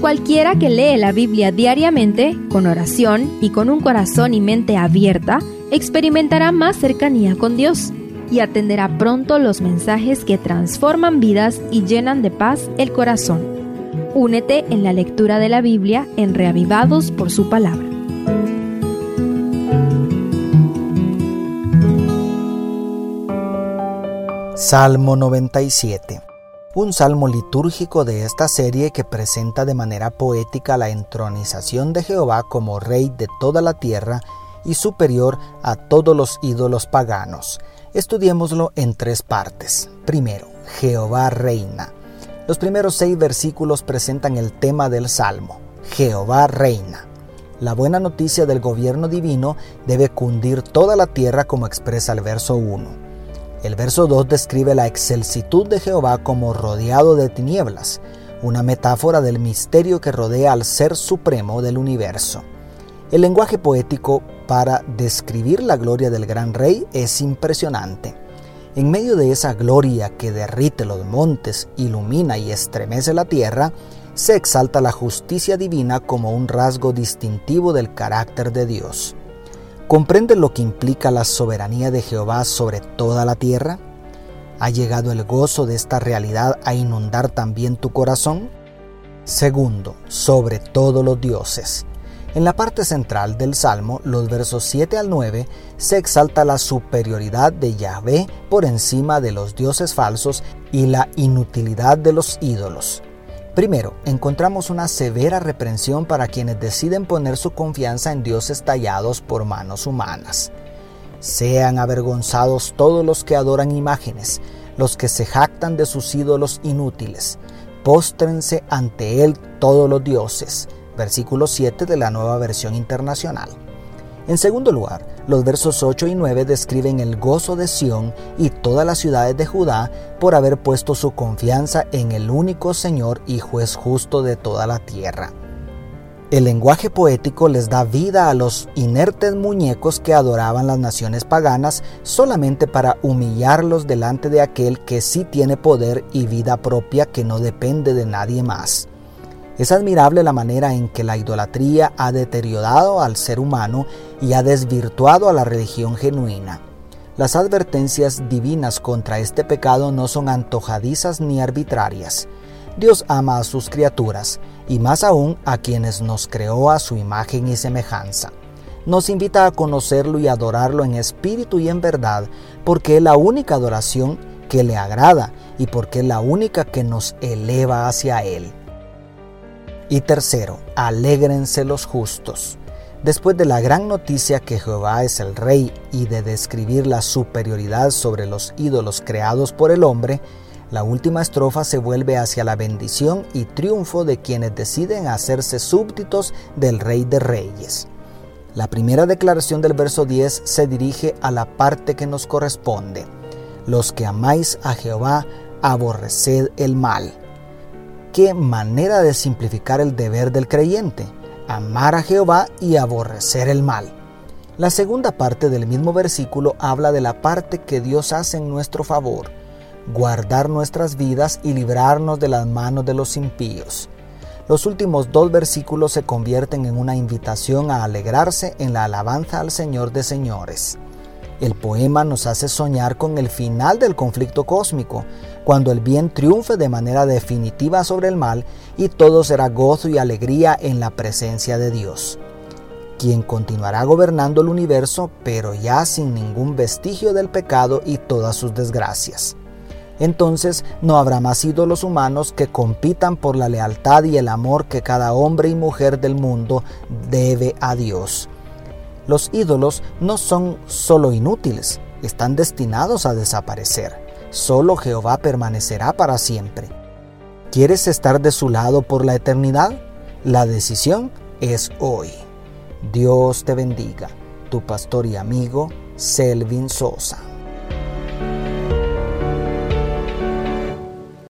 Cualquiera que lee la Biblia diariamente, con oración y con un corazón y mente abierta, experimentará más cercanía con Dios y atenderá pronto los mensajes que transforman vidas y llenan de paz el corazón. Únete en la lectura de la Biblia en Reavivados por su palabra. Salmo 97 un salmo litúrgico de esta serie que presenta de manera poética la entronización de Jehová como Rey de toda la tierra y superior a todos los ídolos paganos. Estudiémoslo en tres partes. Primero, Jehová reina. Los primeros seis versículos presentan el tema del salmo. Jehová reina. La buena noticia del gobierno divino debe cundir toda la tierra como expresa el verso 1. El verso 2 describe la excelsitud de Jehová como rodeado de tinieblas, una metáfora del misterio que rodea al Ser Supremo del universo. El lenguaje poético para describir la gloria del gran rey es impresionante. En medio de esa gloria que derrite los montes, ilumina y estremece la tierra, se exalta la justicia divina como un rasgo distintivo del carácter de Dios. ¿Comprende lo que implica la soberanía de Jehová sobre toda la tierra? ¿Ha llegado el gozo de esta realidad a inundar también tu corazón? Segundo, sobre todos los dioses. En la parte central del Salmo, los versos 7 al 9, se exalta la superioridad de Yahvé por encima de los dioses falsos y la inutilidad de los ídolos. Primero, encontramos una severa reprensión para quienes deciden poner su confianza en dioses tallados por manos humanas. Sean avergonzados todos los que adoran imágenes, los que se jactan de sus ídolos inútiles. Póstrense ante él todos los dioses. Versículo 7 de la nueva versión internacional. En segundo lugar, los versos 8 y 9 describen el gozo de Sión y todas las ciudades de Judá por haber puesto su confianza en el único Señor y juez justo de toda la tierra. El lenguaje poético les da vida a los inertes muñecos que adoraban las naciones paganas solamente para humillarlos delante de aquel que sí tiene poder y vida propia que no depende de nadie más. Es admirable la manera en que la idolatría ha deteriorado al ser humano y ha desvirtuado a la religión genuina. Las advertencias divinas contra este pecado no son antojadizas ni arbitrarias. Dios ama a sus criaturas y más aún a quienes nos creó a su imagen y semejanza. Nos invita a conocerlo y adorarlo en espíritu y en verdad, porque es la única adoración que le agrada y porque es la única que nos eleva hacia Él. Y tercero, alégrense los justos. Después de la gran noticia que Jehová es el Rey y de describir la superioridad sobre los ídolos creados por el hombre, la última estrofa se vuelve hacia la bendición y triunfo de quienes deciden hacerse súbditos del Rey de Reyes. La primera declaración del verso 10 se dirige a la parte que nos corresponde. Los que amáis a Jehová, aborreced el mal. Qué manera de simplificar el deber del creyente, amar a Jehová y aborrecer el mal. La segunda parte del mismo versículo habla de la parte que Dios hace en nuestro favor, guardar nuestras vidas y librarnos de las manos de los impíos. Los últimos dos versículos se convierten en una invitación a alegrarse en la alabanza al Señor de señores. El poema nos hace soñar con el final del conflicto cósmico, cuando el bien triunfe de manera definitiva sobre el mal y todo será gozo y alegría en la presencia de Dios, quien continuará gobernando el universo, pero ya sin ningún vestigio del pecado y todas sus desgracias. Entonces no habrá más ídolos humanos que compitan por la lealtad y el amor que cada hombre y mujer del mundo debe a Dios los ídolos no son solo inútiles, están destinados a desaparecer. Solo Jehová permanecerá para siempre. ¿Quieres estar de su lado por la eternidad? La decisión es hoy. Dios te bendiga. Tu pastor y amigo, Selvin Sosa.